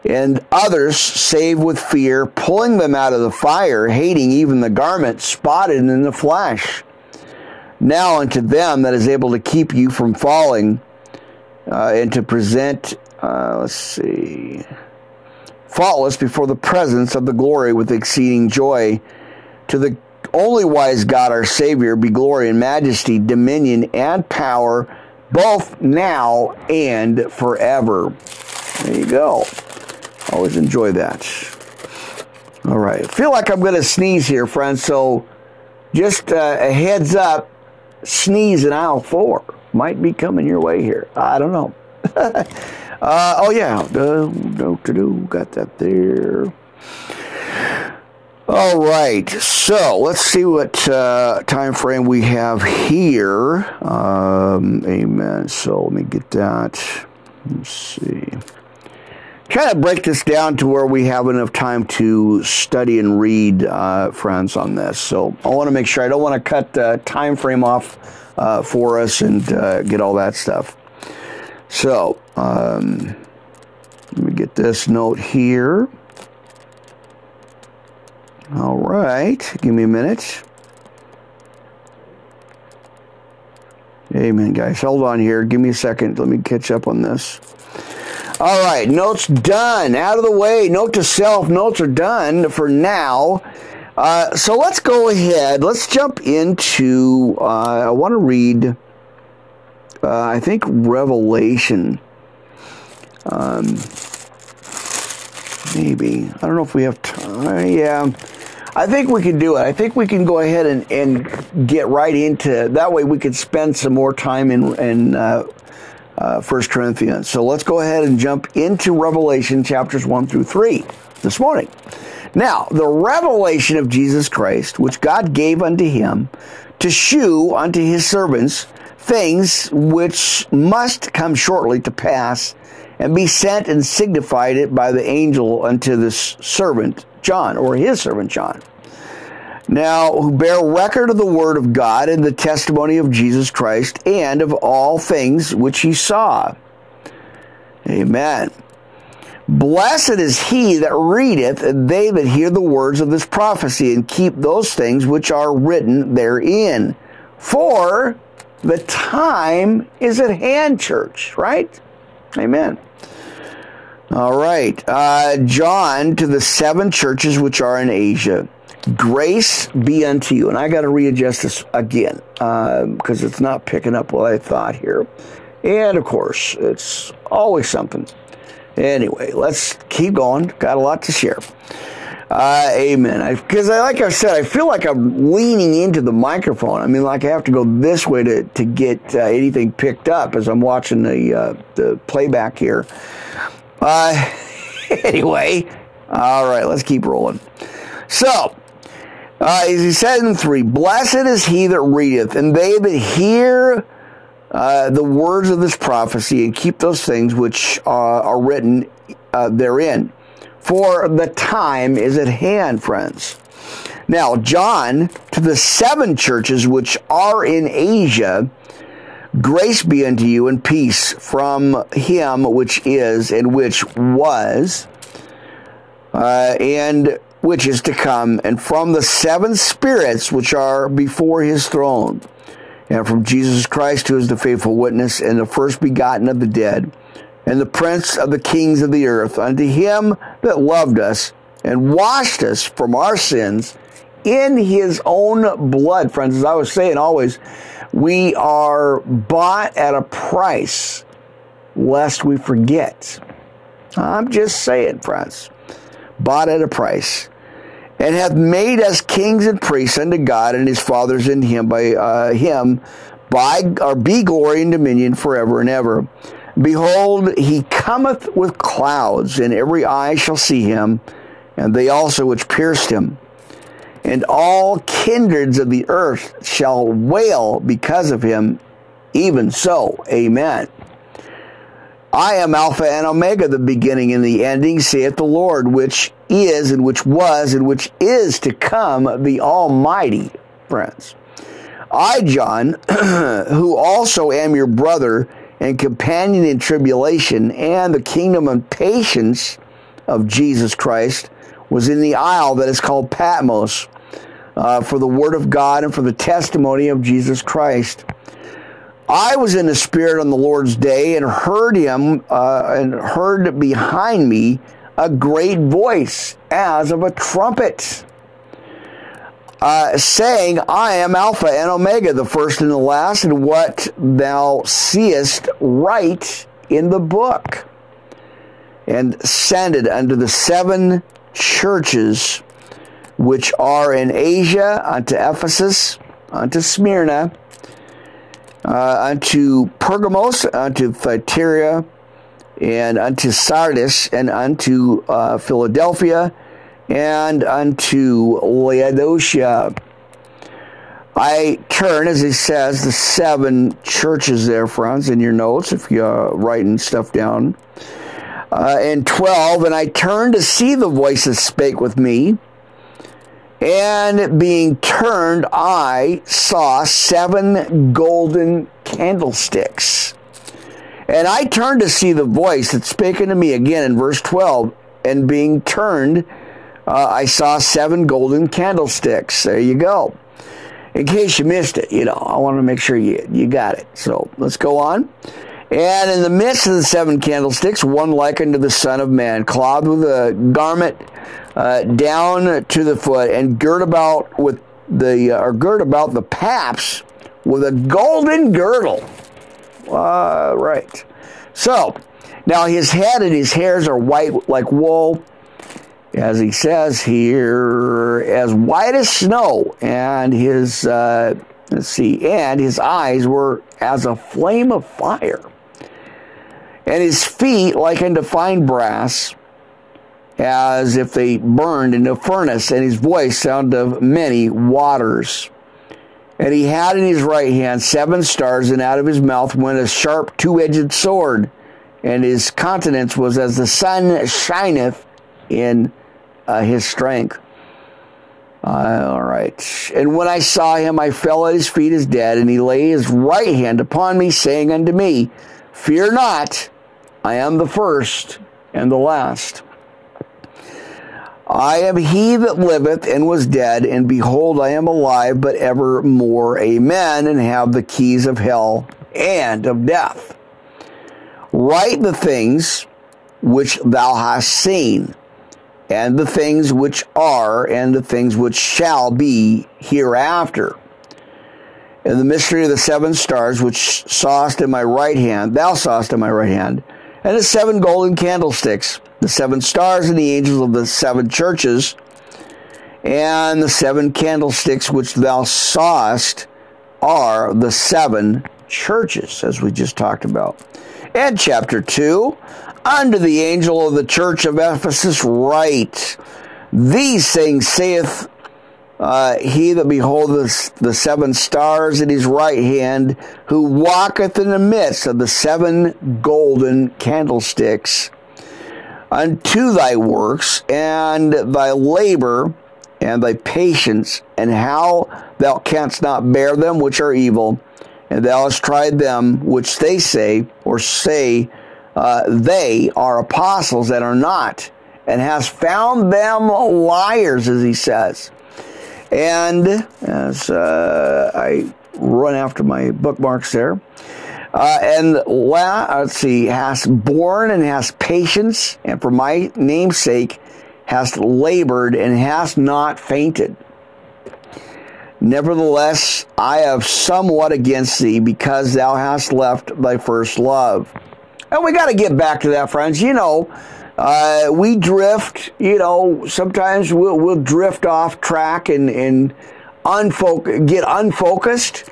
And others save with fear, pulling them out of the fire, hating even the garment spotted in the flesh. Now unto them that is able to keep you from falling, uh, and to present, uh, let's see, faultless before the presence of the glory with exceeding joy. To the only wise God, our Savior, be glory and majesty, dominion and power, both now and forever. There you go. Always enjoy that. All right. I feel like I'm going to sneeze here, friends. So just uh, a heads up sneeze in aisle four might be coming your way here. I don't know. uh, oh yeah, do do do got that there. All right, so let's see what uh, time frame we have here. Um, amen. So let me get that. Let's see. Try to break this down to where we have enough time to study and read, uh, friends, on this. So I want to make sure I don't want to cut the time frame off uh, for us and uh, get all that stuff. So, um, let me get this note here. All right, give me a minute. Amen, guys. Hold on here. Give me a second. Let me catch up on this. All right, notes done. Out of the way. Note to self. Notes are done for now. Uh, so let's go ahead. Let's jump into. Uh, I want to read. Uh, I think Revelation. Um, maybe I don't know if we have time. Yeah, I think we can do it. I think we can go ahead and, and get right into. That way, we could spend some more time in in uh, uh, First Corinthians. So let's go ahead and jump into Revelation chapters one through three this morning. Now, the revelation of Jesus Christ, which God gave unto him to shew unto his servants things which must come shortly to pass, and be sent and signified it by the angel unto this servant John, or his servant John. Now, who bear record of the word of God and the testimony of Jesus Christ, and of all things which he saw. Amen. Blessed is he that readeth, and they that hear the words of this prophecy, and keep those things which are written therein. For the time is at hand, church, right? Amen. All right. Uh, John to the seven churches which are in Asia. Grace be unto you. And I got to readjust this again because uh, it's not picking up what I thought here. And of course, it's always something. Anyway, let's keep going. Got a lot to share. Uh, amen. Because I, like I said, I feel like I'm leaning into the microphone. I mean, like I have to go this way to, to get uh, anything picked up as I'm watching the uh, the playback here. Uh, anyway, all right, let's keep rolling. So, uh, as he said in three, blessed is he that readeth, and they that hear uh, the words of this prophecy and keep those things which uh, are written uh, therein. For the time is at hand, friends. Now, John, to the seven churches which are in Asia, grace be unto you and peace from him which is and which was, uh, and which is to come, and from the seven spirits which are before his throne, and from Jesus Christ, who is the faithful witness and the first begotten of the dead, and the prince of the kings of the earth, unto him that loved us and washed us from our sins in his own blood. Friends, as I was saying always, we are bought at a price, lest we forget. I'm just saying, friends bought at a price, and hath made us kings and priests unto God and his fathers in him by uh, him by or be glory and dominion forever and ever. Behold, he cometh with clouds, and every eye shall see him, and they also which pierced him. And all kindreds of the earth shall wail because of him. Even so, amen. I am Alpha and Omega, the beginning and the ending, saith the Lord, which is and which was and which is to come, the Almighty, friends. I, John, who also am your brother and companion in tribulation and the kingdom and patience of Jesus Christ, was in the isle that is called Patmos uh, for the word of God and for the testimony of Jesus Christ. I was in the Spirit on the Lord's day and heard him uh, and heard behind me a great voice as of a trumpet. Uh, saying, I am Alpha and Omega, the first and the last, and what thou seest write in the book. And send it unto the seven churches which are in Asia, unto Ephesus, unto Smyrna, unto Pergamos, unto Thyatira, and unto Sardis, and unto uh, Philadelphia, and unto Laodicea. I turn, as he says, the seven churches there, friends, in your notes, if you're writing stuff down. Uh, and 12, and I turned to see the voice that spake with me. And being turned, I saw seven golden candlesticks. And I turned to see the voice that spake unto me again in verse 12. And being turned, uh, I saw seven golden candlesticks. There you go. In case you missed it, you know, I want to make sure you, you got it. So let's go on. And in the midst of the seven candlesticks, one like unto the Son of Man, clothed with a garment uh, down to the foot, and girt about with the uh, or girt about the paps with a golden girdle. Uh, right. So now his head and his hairs are white like wool, as he says here, as white as snow, and his uh, let's see, and his eyes were as a flame of fire and his feet like unto fine brass, as if they burned in a furnace, and his voice sounded of many waters. And he had in his right hand seven stars, and out of his mouth went a sharp two edged sword, and his countenance was as the sun shineth in uh, his strength. Uh, all right. And when I saw him, I fell at his feet as dead, and he laid his right hand upon me, saying unto me, Fear not. I am the first and the last. I am he that liveth and was dead, and behold, I am alive, but evermore. Amen. And have the keys of hell and of death. Write the things which thou hast seen, and the things which are, and the things which shall be hereafter. And the mystery of the seven stars which sawest in my right hand, thou sawest in my right hand, and the seven golden candlesticks, the seven stars and the angels of the seven churches, and the seven candlesticks which thou sawest are the seven churches, as we just talked about. And chapter 2 Unto the angel of the church of Ephesus write, These things saith uh, he that beholdeth the seven stars in his right hand, who walketh in the midst of the seven golden candlesticks, unto thy works and thy labor and thy patience, and how thou canst not bear them which are evil, and thou hast tried them which they say, or say uh, they are apostles that are not, and hast found them liars, as he says. And as uh, I run after my bookmarks there, uh, and la- let's see, hast borne and hast patience, and for my name's sake hast labored and hast not fainted. Nevertheless, I have somewhat against thee because thou hast left thy first love. And we got to get back to that, friends. You know, uh, we drift, you know, sometimes we'll, we'll drift off track and, and unfoc- get unfocused.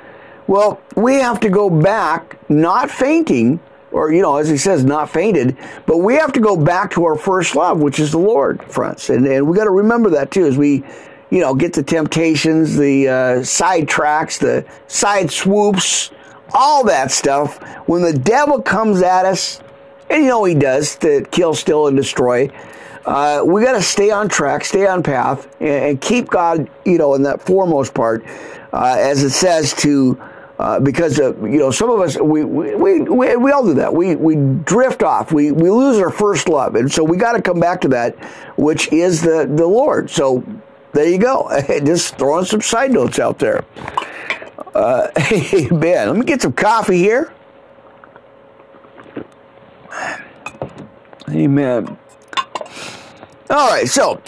Well, we have to go back, not fainting, or, you know, as he says, not fainted, but we have to go back to our first love, which is the Lord, friends. And, and we got to remember that too as we, you know, get the temptations, the uh, side tracks, the side swoops, all that stuff. When the devil comes at us, and you know he does to kill, steal, and destroy. Uh, we got to stay on track, stay on path, and, and, keep God, you know, in that foremost part, uh, as it says to uh, because uh, you know some of us we, we, we, we all do that. We we drift off. We we lose our first love. And so we got to come back to that which is the the Lord. So there you go. Just throwing some side notes out there. Uh, amen let me get some coffee here. Amen all right so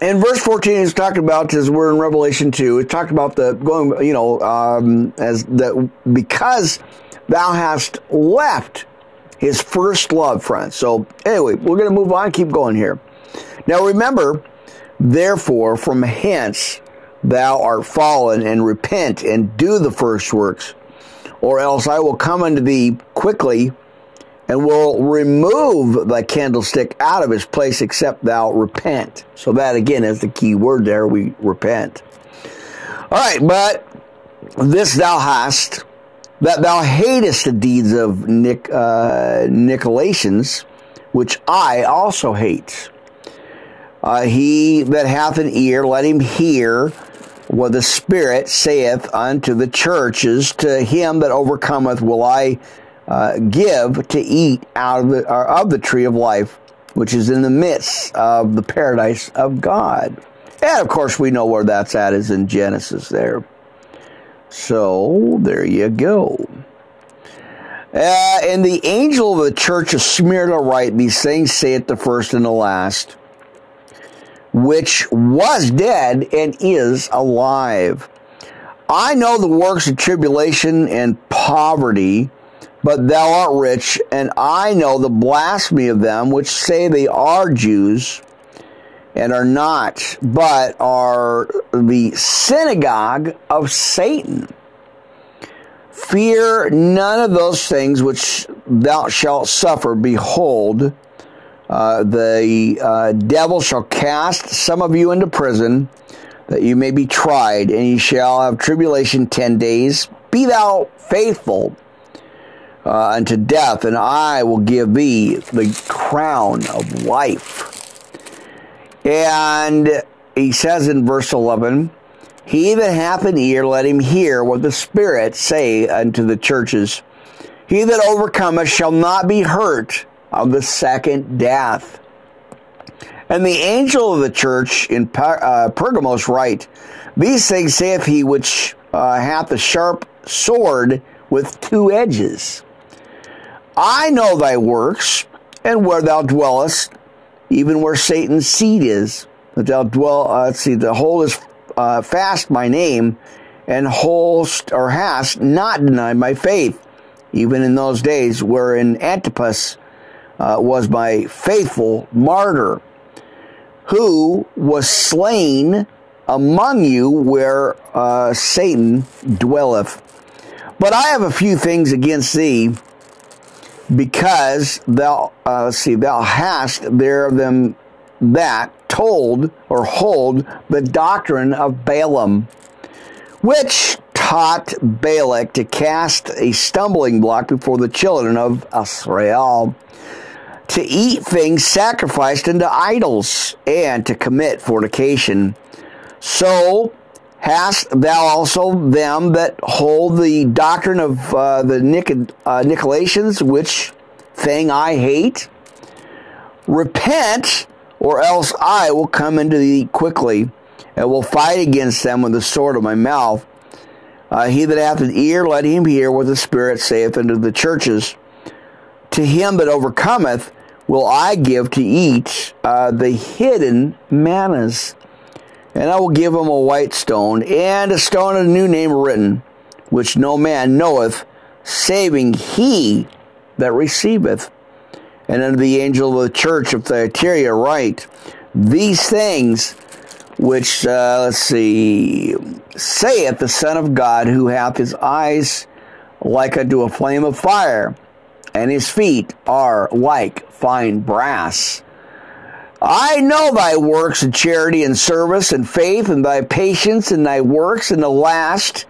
in verse 14 it's talking about as we're in revelation 2 it talked about the going you know um, as the because thou hast left his first love friends. So anyway we're going to move on keep going here. Now remember therefore from hence thou art fallen and repent and do the first works or else i will come unto thee quickly and will remove the candlestick out of his place except thou repent. So that again is the key word there. We repent. All right, but this thou hast, that thou hatest the deeds of Nic, uh, Nicolaitans, which I also hate. Uh, he that hath an ear, let him hear what the Spirit saith unto the churches. To him that overcometh will I uh, give to eat out of the, of the tree of life, which is in the midst of the paradise of God. And of course, we know where that's at is in Genesis there. So there you go. Uh, and the angel of the church of Smyrna write these things, saith the first and the last, which was dead and is alive. I know the works of tribulation and poverty but thou art rich, and I know the blasphemy of them which say they are Jews and are not, but are the synagogue of Satan. Fear none of those things which thou shalt suffer. Behold, uh, the uh, devil shall cast some of you into prison, that you may be tried, and ye shall have tribulation ten days. Be thou faithful uh, unto death, and I will give thee the crown of life. And he says in verse 11, He that hath an ear, let him hear what the Spirit say unto the churches. He that overcometh shall not be hurt of the second death. And the angel of the church in uh, Pergamos write, These things saith he which uh, hath a sharp sword with two edges. I know thy works, and where thou dwellest, even where Satan's seat is. That thou dwell, uh, let's see, the whole is uh, fast my name, and holst or hast not denied my faith, even in those days wherein Antipas uh, was my faithful martyr, who was slain among you where uh, Satan dwelleth. But I have a few things against thee because thou uh, see thou hast there them that told or hold the doctrine of Balaam, which taught Balak to cast a stumbling block before the children of Israel, to eat things sacrificed unto idols, and to commit fornication, So hast thou also them that hold the doctrine of uh, the Nic- uh, Nicolaitans, which thing I hate? Repent, or else I will come into thee quickly, and will fight against them with the sword of my mouth. Uh, he that hath an ear, let him hear what the Spirit saith unto the churches. To him that overcometh will I give to eat uh, the hidden mannas. And I will give him a white stone, and a stone of a new name written, which no man knoweth, saving he that receiveth. And unto the angel of the church of Thyatira write, These things which, uh, let's see, saith the Son of God, who hath his eyes like unto a flame of fire, and his feet are like fine brass I know thy works of charity and service and faith and thy patience and thy works in the last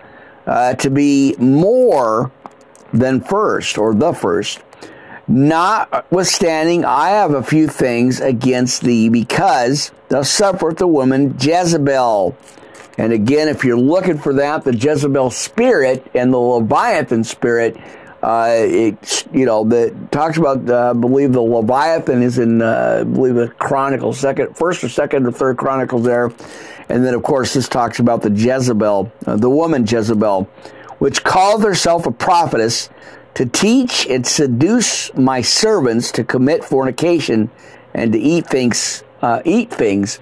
uh, to be more than first or the first. Notwithstanding, I have a few things against thee because thou sufferest the woman Jezebel. And again, if you're looking for that, the Jezebel spirit and the Leviathan spirit uh, it you know that talks about uh, I believe the Leviathan is in uh, I believe the Chronicles second first or second or third Chronicles there, and then of course this talks about the Jezebel, uh, the woman Jezebel, which called herself a prophetess to teach and seduce my servants to commit fornication and to eat things uh, eat things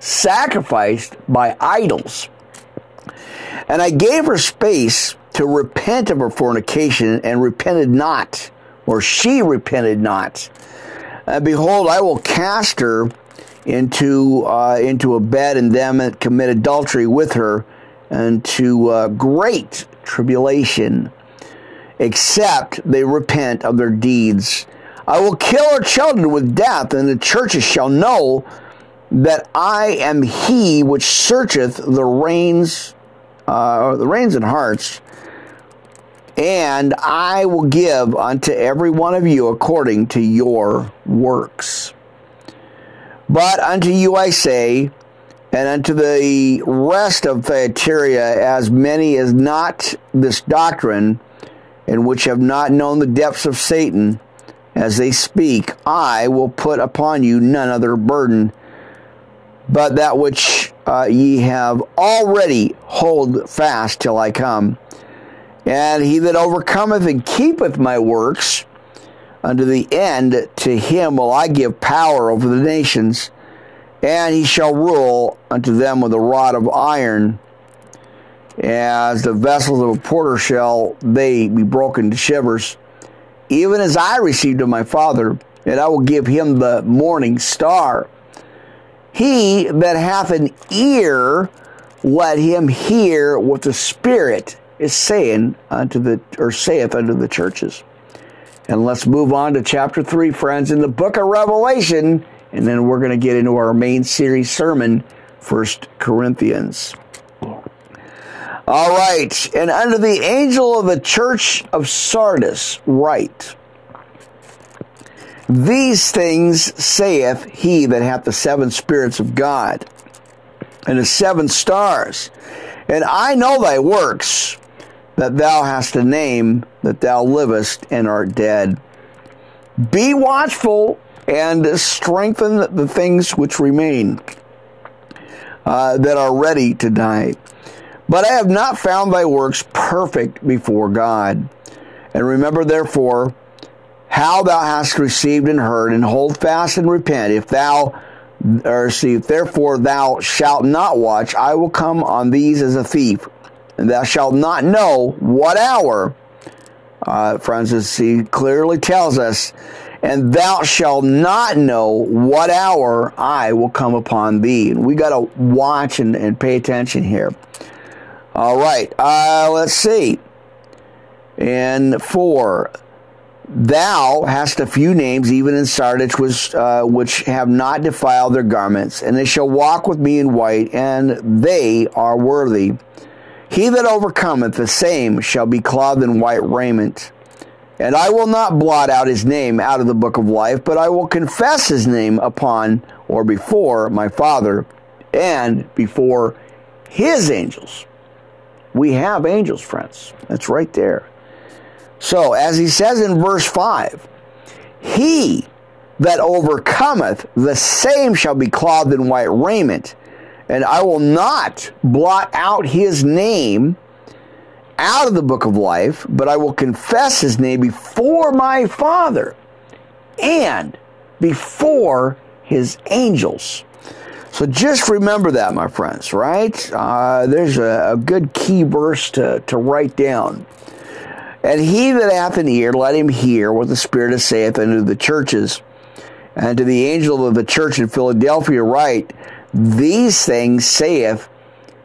sacrificed by idols. And I gave her space to repent of her fornication and repented not, or she repented not. And behold, I will cast her into uh, into a bed, and them that commit adultery with her, into uh, great tribulation, except they repent of their deeds. I will kill her children with death, and the churches shall know that I am He which searcheth the reins, uh, the reins and hearts and I will give unto every one of you according to your works. But unto you I say, and unto the rest of Thyatira, as many as not this doctrine, and which have not known the depths of Satan, as they speak, I will put upon you none other burden, but that which uh, ye have already hold fast till I come. And he that overcometh and keepeth my works unto the end, to him will I give power over the nations, and he shall rule unto them with a rod of iron. As the vessels of a porter shall they be broken to shivers, even as I received of my Father, and I will give him the morning star. He that hath an ear, let him hear what the Spirit is saying unto the or saith unto the churches. And let's move on to chapter 3, friends, in the book of Revelation, and then we're going to get into our main series sermon, First Corinthians. All right, and unto the angel of the church of Sardis write, These things saith he that hath the seven spirits of God, and the seven stars. And I know thy works, that thou hast a name, that thou livest and art dead. Be watchful and strengthen the things which remain uh, that are ready to die. But I have not found thy works perfect before God. And remember, therefore, how thou hast received and heard, and hold fast and repent. If thou or see, therefore thou shalt not watch, I will come on these as a thief and thou shalt not know what hour. Uh, Francis, he clearly tells us, and thou shalt not know what hour I will come upon thee. And we got to watch and, and pay attention here. All right, uh, let's see. And four, thou hast a few names, even in Sardis, which, uh, which have not defiled their garments, and they shall walk with me in white, and they are worthy. He that overcometh, the same shall be clothed in white raiment. And I will not blot out his name out of the book of life, but I will confess his name upon or before my Father and before his angels. We have angels, friends. That's right there. So, as he says in verse 5, he that overcometh, the same shall be clothed in white raiment, and I will not blot out his name out of the book of life, but I will confess his name before my Father and before his angels. So just remember that, my friends, right? Uh, there's a, a, good key verse to, to write down. And he that hath an ear, let him hear what the Spirit saith unto the churches. And to the angel of the church in Philadelphia write, These things saith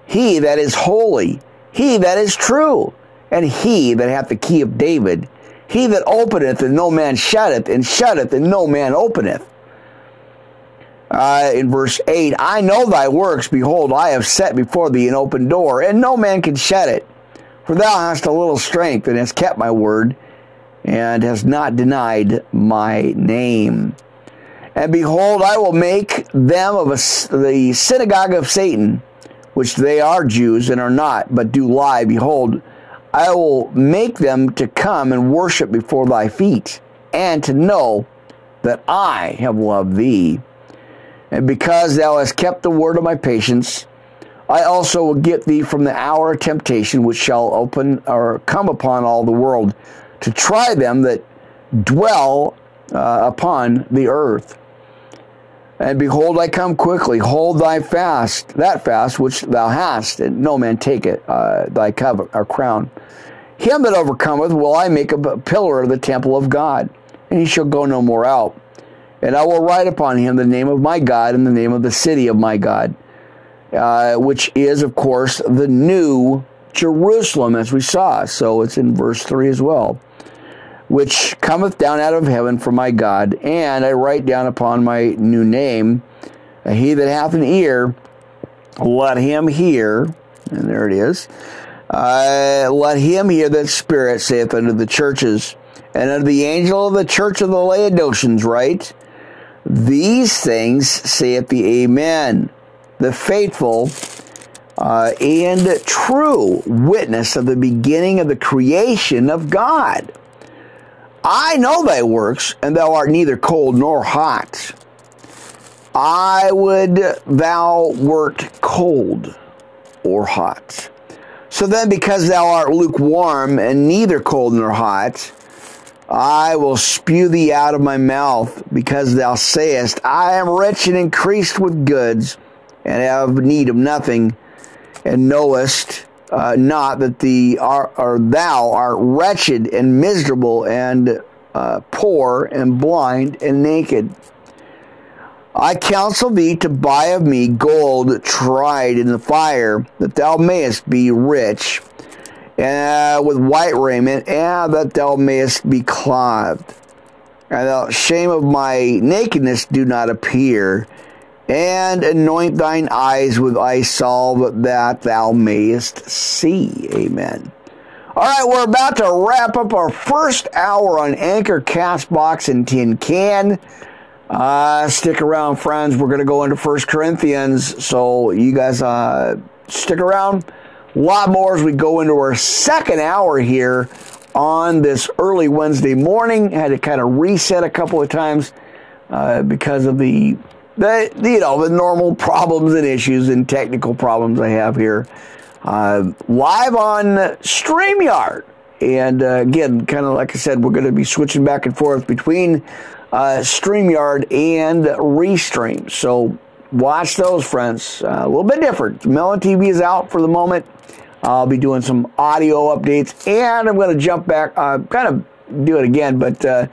he that is holy, he that is true, and he that hath the key of David, he that openeth and no man shutteth, and shutteth and no man openeth. Uh, in verse 8, I know thy works. Behold, I have set before thee an open door, and no man can shut it. For thou hast a little strength, and hast kept my word, and hast not denied my name. And behold, I will make them of a, the synagogue of Satan, which they are Jews and are not, but do lie. Behold, I will make them to come and worship before thy feet, and to know that I have loved thee. And because thou hast kept the word of my patience, I also will get thee from the hour of temptation which shall open or come upon all the world, to try them that dwell uh, upon the earth. And behold, I come quickly. Hold thy fast, that fast which thou hast, and no man take it, uh, thy cover, or crown. Him that overcometh will I make a pillar of the temple of God, and he shall go no more out. And I will write upon him the name of my God and the name of the city of my God, uh, which is, of course, the new Jerusalem, as we saw. So it's in verse 3 as well which cometh down out of heaven from my God, and I write down upon my new name, he that hath an ear, let him hear, and there it is, uh, let him hear that Spirit saith unto the churches, and unto the angel of the church of the Laodiceans write, These things saith the Amen, the faithful uh, and true witness of the beginning of the creation of God. I know thy works, and thou art neither cold nor hot. I would thou wert cold or hot. So then, because thou art lukewarm and neither cold nor hot, I will spew thee out of my mouth, because thou sayest, I am rich and increased with goods, and have need of nothing, and knowest uh, not that the are, or thou art wretched and miserable and uh, poor and blind and naked. I counsel thee to buy of me gold tried in the fire, that thou mayest be rich, uh, with white raiment, and that thou mayest be clothed. And the shame of my nakedness do not appear and anoint thine eyes with eye salve that thou mayest see. Amen. All right, we're about to wrap up our first hour on Anchor, Castbox, and Tin Can. Uh, stick around, friends. We're going to go into First Corinthians, so you guys uh, stick around. A lot more as we go into our second hour here on this early Wednesday morning. I Had to kind of reset a couple of times uh, because of the the you know the normal problems and issues and technical problems I have here. Uh, live on StreamYard. And uh, again, kind of like I said, we're going to be switching back and forth between uh, StreamYard and Restream. So watch those, friends. Uh, a little bit different. Melon TV is out for the moment. I'll be doing some audio updates, and I'm going to jump back, uh, kind of do it again, but uh,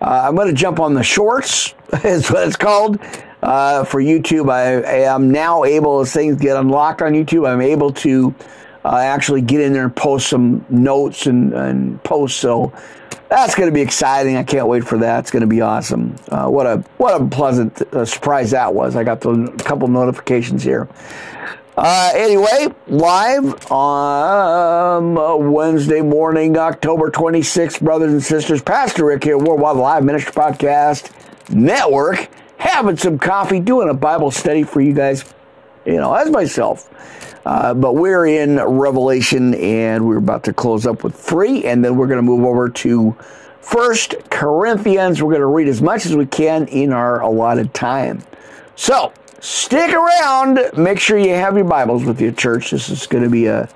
I'm going to jump on the shorts, is what it's called uh, for YouTube. I, am now able, as things get unlocked on YouTube, I'm able to uh, actually get in there and post some notes and, and posts. So that's going to be exciting. I can't wait for that. It's going to be awesome. Uh, what a what a pleasant uh, surprise that was. I got the couple notifications here. Uh, anyway, live on Wednesday morning, October 26th, brothers and sisters. Pastor Rick here, Worldwide Live Ministry Podcast Network having some coffee, doing a Bible study for you guys, you know, as myself. Uh, but we're in Revelation and we're about to close up with three, and then we're going to move over to First Corinthians. We're going to read as much as we can in our allotted time. So stick around. Make sure you have your Bibles with you, church. This is going to be a